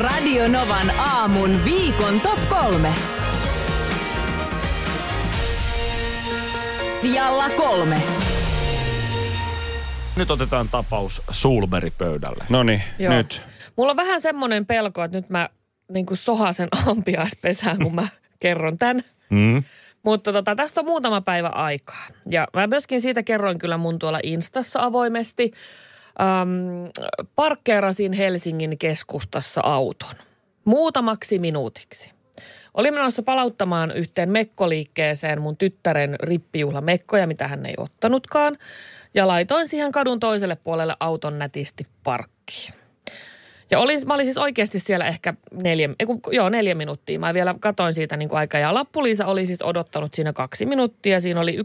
Radio Novan aamun viikon top kolme. Sijalla kolme. Nyt otetaan tapaus Sulberi pöydälle. No niin, Joo. nyt. Mulla on vähän semmoinen pelko, että nyt mä niin kuin sohasen ampiaispesään, kun mä kerron tämän. Mm. Mutta tota, tästä on muutama päivä aikaa. Ja mä myöskin siitä kerroin kyllä mun tuolla Instassa avoimesti. Ähm, parkkeerasin Helsingin keskustassa auton. Muutamaksi minuutiksi. Olin menossa palauttamaan yhteen mekkoliikkeeseen mun tyttären rippijuhlamekkoja, mitä hän ei ottanutkaan. Ja laitoin siihen kadun toiselle puolelle auton nätisti parkkiin. Ja olin, mä olin siis oikeasti siellä ehkä neljä, ei kun, joo, neljä minuuttia. Mä vielä katoin siitä niin kuin aikaa. Ja Lappuliisa oli siis odottanut siinä kaksi minuuttia. Siinä oli 11.44-11.46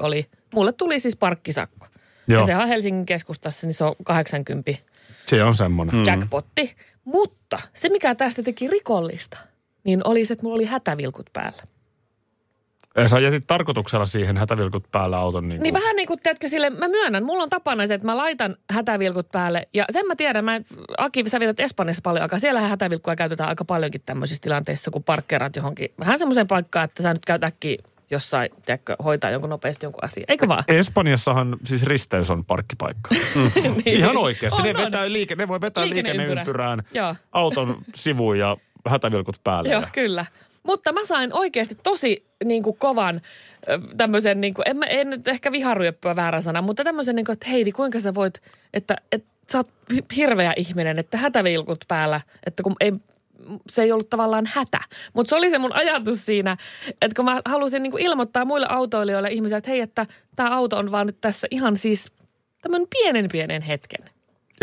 oli. Mulle tuli siis parkkisakko. Joo. Ja sehän on Helsingin keskustassa, niin se on 80 Se on semmoinen. mm. jackpotti. Mutta se, mikä tästä teki rikollista, niin oli se, että mulla oli hätävilkut päällä. Ja sä jätit tarkoituksella siihen hätävilkut päällä auton. Niin, Niin vähän niin kuin, tiedätkö, sille, mä myönnän, mulla on tapana se, että mä laitan hätävilkut päälle. Ja sen mä tiedän, mä, Aki, sä vietät Espanjassa paljon aikaa. Siellähän hätävilkkuja käytetään aika paljonkin tämmöisissä tilanteissa, kun parkkeerat johonkin vähän semmoiseen paikkaan, että sä nyt käyt äkkiä jossain, tiedätkö, hoitaa jonkun nopeasti jonkun asian. Eikö vaan? Espanjassahan siis risteys on parkkipaikka. niin. Ihan oikeasti. On, ne, on. vetää liike, ne voi vetää Liikenneympyrä. liikenneympyrään Joo. auton sivuun ja hätävilkut päälle. Joo, ja- kyllä. Mutta mä sain oikeasti tosi niin kuin kovan tämmöisen, niin kuin, en, mä, en nyt ehkä viharyöppyä väärä sana, mutta tämmöisen, niin kuin, että Heidi, kuinka sä voit, että, että sä oot hi- hirveä ihminen, että hätävilkut päällä, että kun ei, se ei ollut tavallaan hätä. Mutta se oli se mun ajatus siinä, että kun mä halusin niin kuin ilmoittaa muille autoilijoille ihmisille, että hei, että tämä auto on vaan nyt tässä ihan siis tämmöinen pienen pienen hetken.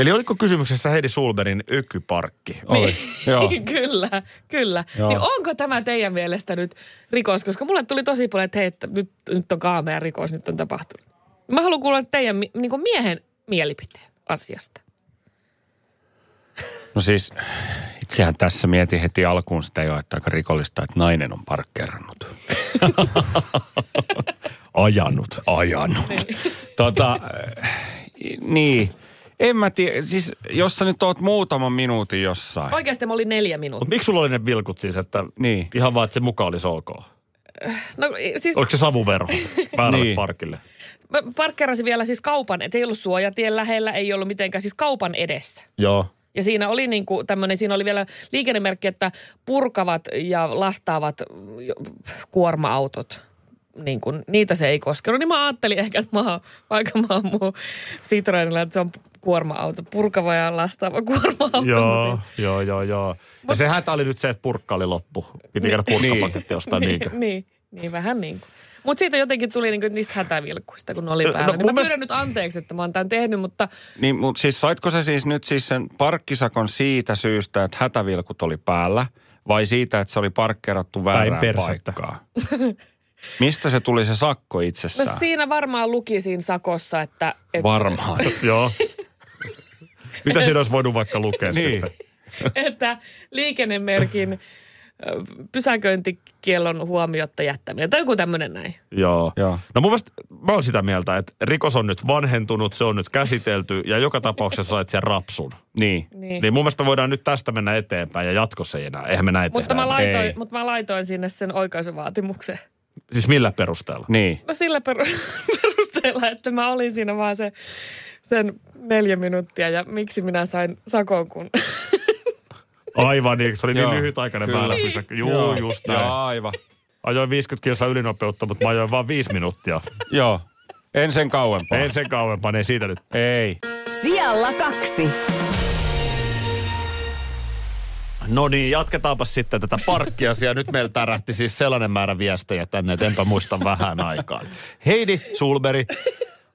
Eli oliko kysymyksessä Heidi Sulberin ökyparkki? Oli. Joo. kyllä, kyllä. Joo. Niin onko tämä teidän mielestä nyt rikos? Koska mulle tuli tosi paljon, että hei, että nyt, nyt on kaamea rikos, nyt on tapahtunut. Mä haluan kuulla teidän niin miehen mielipiteen asiasta. No siis, itsehän tässä mietin heti alkuun sitä jo, että aika rikollista, että nainen on parkkeerannut. Ajanut. Ajanut. tota, äh, niin. En mä tiedä, siis jos sä nyt oot muutaman minuutin jossain. Oikeasti mä olin neljä Mutta minuuttia. miksi sulla oli ne vilkut siis, että Niin. ihan vaan, että se mukaan olisi ok? No siis Oliko se savuvero väärälle Niin. parkille? mä parkkeerasin vielä siis kaupan, että ei ollut suojatien lähellä, ei ollut mitenkään siis kaupan edessä. Joo. Ja siinä oli niin kuin tämmöinen, siinä oli vielä liikennemerkki, että purkavat ja lastaavat kuorma-autot. Niin kuin, niitä se ei koskenut. Niin mä ajattelin ehkä, että mä oon, vaikka mä oon mun Citroenilla, että se on kuorma-auto. Purkava ja lastaava kuorma-auto. Joo, mutta- joo, joo, joo. Ja se hätä oli nyt se, että purkka oli loppu. Piti käydä purkkapaketti ostaa niinkö? niin, niin, niin, vähän niin kuin. Mutta siitä jotenkin tuli niinku niistä hätävilkkuista, kun ne oli No, päällä. no, niin mä mielestä- pyydän nyt anteeksi, että mä oon tämän tehnyt, mutta Niin, mutta siis saitko se siis nyt siis sen parkkisakon siitä syystä, että hätävilkut oli päällä, vai siitä, että se oli parkkeerattu väärään paikkaan? Mistä se tuli se sakko no itsessään? siinä varmaan luki siinä sakossa, että... että Varmaan. Joo. Mitä siinä olisi voinut vaikka lukea Niin. sitten? että liikennemerkin pysäköintikiellon huomiotta jättäminen tai joku tämmöinen näin. Joo. Joo. No mun mielestä mä oon sitä mieltä, että rikos on nyt vanhentunut, se on nyt käsitelty ja joka tapauksessa sait sen rapsun. Niin. Niin. Niin mun mielestä voidaan nyt tästä mennä eteenpäin ja jatkossa ei enää. Eihän me näin Mutta tehdä mä, laitoin, Ei. mutta mä laitoin sinne sen oikaisuvaatimuksen. Siis millä perusteella? Niin. No sillä peru- perusteella, että mä olin siinä vaan se, sen neljä minuuttia ja miksi minä sain sakon, kun... Aivan niin, se oli niin Joo, lyhytaikainen väylä pysäkki. Juu, just näin. Joo, aivan. Ajoin 50 kilsaa ylinopeutta, mutta mä ajoin vaan viisi minuuttia. Joo. En sen kauempaa. En sen kauempaa, ei siitä nyt. Ei. Sijalla kaksi. No niin, jatketaanpa sitten tätä parkkiasiaa. Nyt meillä tärähti siis sellainen määrä viestejä tänne, että enpä muista vähän aikaan. Heidi Sulberi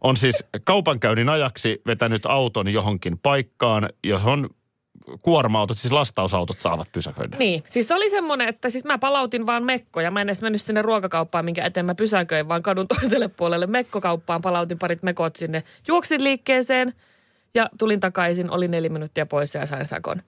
on siis kaupankäynnin ajaksi vetänyt auton johonkin paikkaan, johon kuorma-autot, siis lastausautot saavat pysäköidä. Niin, siis oli semmoinen, että siis mä palautin vaan mekkoja. Mä en edes mennyt sinne ruokakauppaan, minkä eteen mä pysäköin, vaan kadun toiselle puolelle mekkokauppaan. Palautin parit mekot sinne. Juoksin liikkeeseen ja tulin takaisin. Oli neljä minuuttia pois ja sain sakon.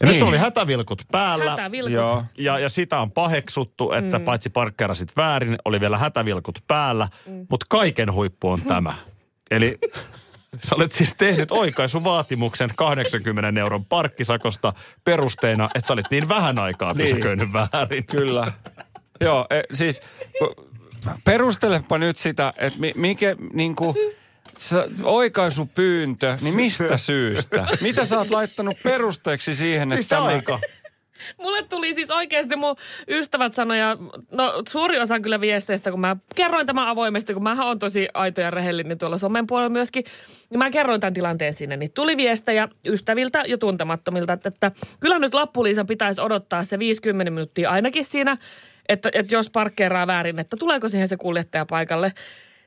Ja nyt Niin. se oli hätävilkut päällä. Hätävilkut. Joo. Ja, ja sitä on paheksuttu, että mm. paitsi parkkeerasit väärin, oli vielä hätävilkut päällä, mm. mutta kaiken huippu on tämä. Eli Sä olet siis tehnyt oikaisuvaatimuksen 80 euron parkkisakosta perusteena, että sä olit niin vähän aikaa Niin. pysäköinyt väärin. Kyllä. Joo, e, siis perustelepa nyt sitä, että mi, mikä niinku, sä, oikaisupyyntö, niin mistä syystä? Mitä sä oot laittanut perusteeksi siihen, että Mistä tämä... aika? Mulle tuli siis oikeasti mun ystävät sanoja, no suuri osa kyllä viesteistä, kun mä kerroin tämän avoimesti, kun mä oon tosi aito ja rehellinen tuolla somen puolella myöskin, niin mä kerroin tämän tilanteen sinne, niin tuli viestejä ystäviltä ja tuntemattomilta, että, että kyllä nyt Lappuliisan pitäisi odottaa se 50 minuuttia ainakin siinä, että, että jos parkkeeraa väärin, että tuleeko siihen se kuljettaja paikalle.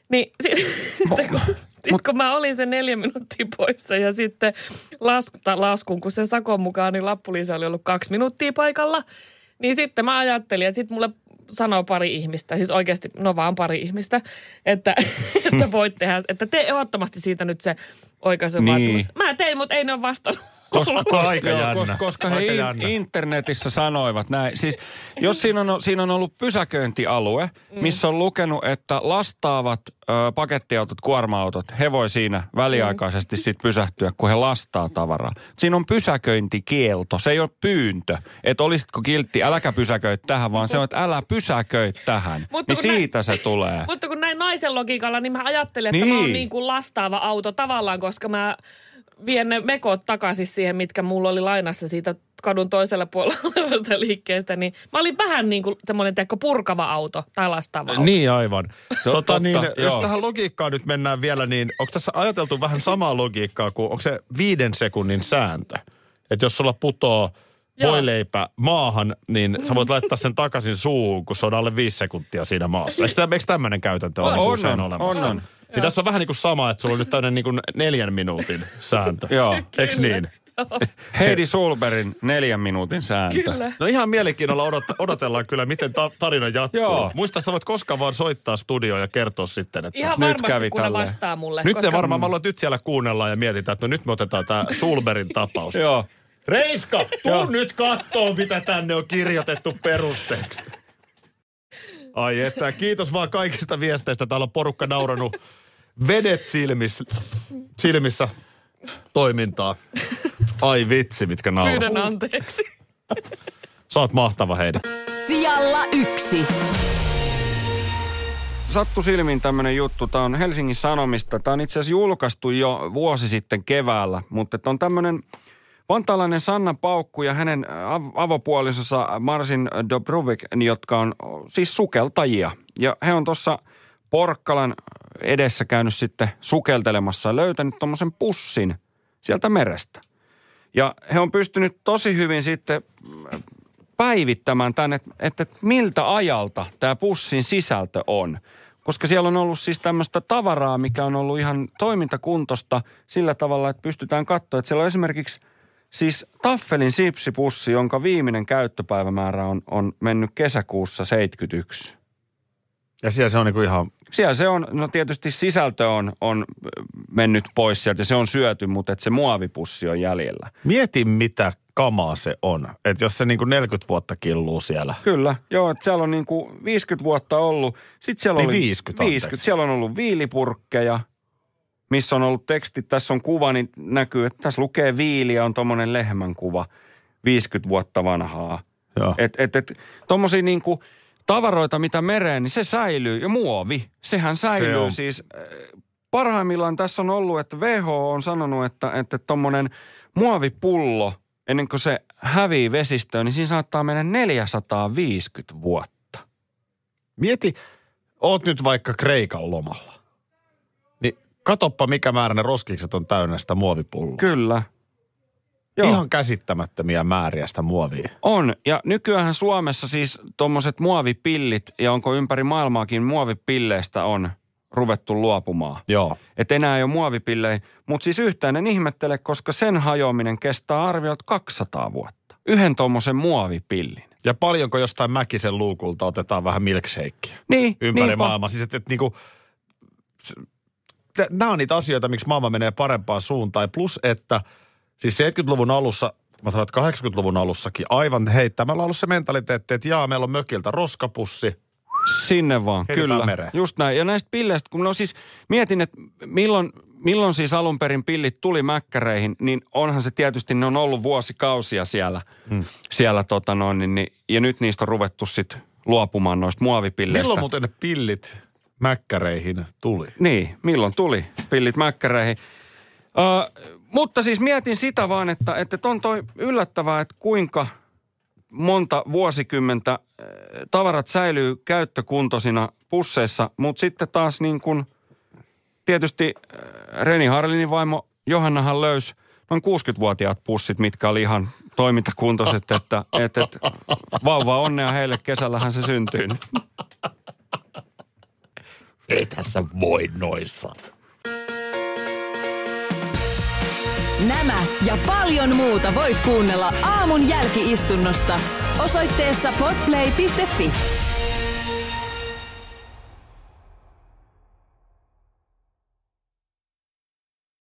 Niin sitten kun, sit kun mä olin sen neljä minuuttia poissa ja sitten lasku, laskun, kun sen sakon mukaan, niin Lappuliisa oli ollut kaksi minuuttia paikalla. Niin sitten mä ajattelin, että sitten mulle sanoo pari ihmistä, siis oikeasti, no vaan pari ihmistä, että, että voit tehdä, että tee ehdottomasti siitä nyt se oikaisuvaatimus. Niin. Mä tein, mutta ei ne ole vastannut. Koska aika Joo, jännä. koska, koska he in, jännä. internetissä sanoivat näin. Siis jos siinä on, siinä on ollut pysäköintialue, missä on lukenut, että lastaavat ö, pakettiautot, kuorma-autot, he voi siinä väliaikaisesti sit pysähtyä, kun he lastaa tavaraa. Siinä on pysäköintikielto, se ei ole pyyntö. Että olisitko kiltti, äläkä pysäköi tähän, vaan se on, että älä pysäköi tähän. Mutta niin kun näin- siitä se tulee. Mutta kun näin naisen logiikalla, niin mä ajattelin, että niin. mä oon Niin. niin kuin lastaava auto tavallaan, koska mä vien ne mekot takaisin siihen, mitkä mulla oli lainassa siitä kadun toisella puolella olevasta liikkeestä. Niin mä olin vähän niin kuin semmoinen teko purkava auto tai lastaava auto. Niin aivan. tota, totta, niin, jos joo. tähän logiikkaan nyt mennään vielä, niin onko tässä ajateltu vähän samaa logiikkaa kuin, onko se viiden sekunnin sääntö? Että jos sulla putoo voileipä maahan, niin sä voit laittaa sen takaisin suuhun, kun se on alle viisi sekuntia siinä maassa. Eikö, tä- eikö tämmöinen käytäntö ole On, niin on, usein on, olemassa? on, on. Niin tässä on vähän niin kuin sama, että sulla on nyt tämmöinen niin kuin neljän minuutin sääntö. Joo. Eikö niin? Heidi Sulberin neljän minuutin sääntö. Kyllä. No ihan mielenkiinnolla odot, odotellaan kyllä, miten ta- tarina jatkuu. Joo. Muista, sä voit koskaan vaan soittaa studioon ja kertoa sitten, että... Ihan Nyt varmasti, kävi kun ne tälleen. vastaa mulle. Nyt koska ne varmaan, mä nyt siellä kuunnellaan ja mietitään, että no nyt me otetaan tämä Sulberin tapaus. Joo. Reiska, Joo. tuu nyt kattoo, mitä tänne on kirjoitettu perusteeksi. Ai että, kiitos vaan kaikista viesteistä. Täällä on porukka nauranut vedet silmissä, silmissä toimintaa. Ai vitsi, mitkä nauraa. Pyydän anteeksi. Oot mahtava Heidi. Sijalla yksi. sattu silmiin tämmöinen juttu. Tämä on Helsingin Sanomista. Tämä on itse asiassa julkaistu jo vuosi sitten keväällä, mutta on tämmöinen vantaalainen Sanna Paukku ja hänen av- avopuolisonsa Marsin Dobruvik, jotka on siis sukeltajia. Ja he on tuossa Porkkalan edessä käynyt sitten sukeltelemassa ja löytänyt tuommoisen pussin sieltä merestä. Ja he on pystynyt tosi hyvin sitten päivittämään tänne, että, että miltä ajalta tämä pussin sisältö on. Koska siellä on ollut siis tämmöistä tavaraa, mikä on ollut ihan toimintakuntosta sillä tavalla, että pystytään katsoa, että siellä on esimerkiksi siis Taffelin sipsipussi, jonka viimeinen käyttöpäivämäärä on, on mennyt kesäkuussa 71. Ja siellä se on niinku ihan, Siellä se on, no tietysti sisältö on, on mennyt pois sieltä ja se on syöty, mutta että se muovipussi on jäljellä. mieti mitä kamaa se on. Että jos se niinku 40 vuotta killuu siellä. Kyllä, joo, että siellä on niin kuin 50 vuotta ollut. Sitten siellä Niin oli 50, 50. anteeksi. Siellä on ollut viilipurkkeja, missä on ollut teksti. Tässä on kuva, niin näkyy, että tässä lukee viili ja on tuommoinen lehmän kuva 50 vuotta vanhaa. Joo. Että et, et, tuommoisia niin kuin tavaroita, mitä mereen, niin se säilyy. Ja muovi, sehän säilyy Se on. siis. äh, Parhaimmillaan tässä on ollut, että WHO on sanonut, että että tuommoinen muovipullo, ennen kuin se hävii vesistöön, niin siinä saattaa mennä 450 vuotta. Mieti, oot nyt vaikka Kreikan lomalla. Niin katoppa mikä määrä ne roskikset on täynnä sitä muovipulloa. Kyllä. Joo. Ihan käsittämättömiä määriä sitä muovia. On. Ja nykyään Suomessa siis tuommoiset muovipillit, ja onko ympäri maailmaakin muovipilleistä on ruvettu luopumaan. Joo. Että enää ei ole muovipillejä. Mutta siis yhtään en ihmettele, koska sen hajoaminen kestää arviolta 200 vuotta. Yhden tuommoisen muovipillin. Ja paljonko jostain Mäkisen luukulta otetaan vähän milkshakeia Niin, ympäri niinpä. maailmaa. Siis että et niinku, nämä on niitä asioita, miksi maailma menee parempaan suuntaan. Plus, että siis 70-luvun alussa, mä sanon, että 80-luvun alussakin aivan heittämällä on ollut se mentaliteetti, että jaa, meillä on mökiltä roskapussi. Sinne vaan, Heitetään kyllä. mereen. Just näin. Ja näistä pilleistä, kun no siis mietin, että milloin milloin siis alun perin pillit tuli mäkkäreihin, niin onhan se tietysti, ne on ollut vuosikausia siellä. Hmm. siellä tota noin, niin, niin, ja nyt niistä on ruvettu sitten luopumaan noista muovipilleistä. Milloin muuten ne pillit mäkkäreihin tuli? Niin, milloin tuli pillit mäkkäreihin. Ö, mutta siis mietin sitä vaan, että, että on toi yllättävää, että kuinka monta vuosikymmentä tavarat säilyy käyttökuntoisina pusseissa, mutta sitten taas niin kuin tietysti Reni Harlinin vaimo Johannahan löysi noin 60-vuotiaat pussit, mitkä oli ihan toimintakuntoiset, että, että, että vauva onnea heille, kesällähän se syntyy. Ei tässä voi noissa. Nämä ja paljon muuta voit kuunnella aamun jälkiistunnosta osoitteessa podplay.fi.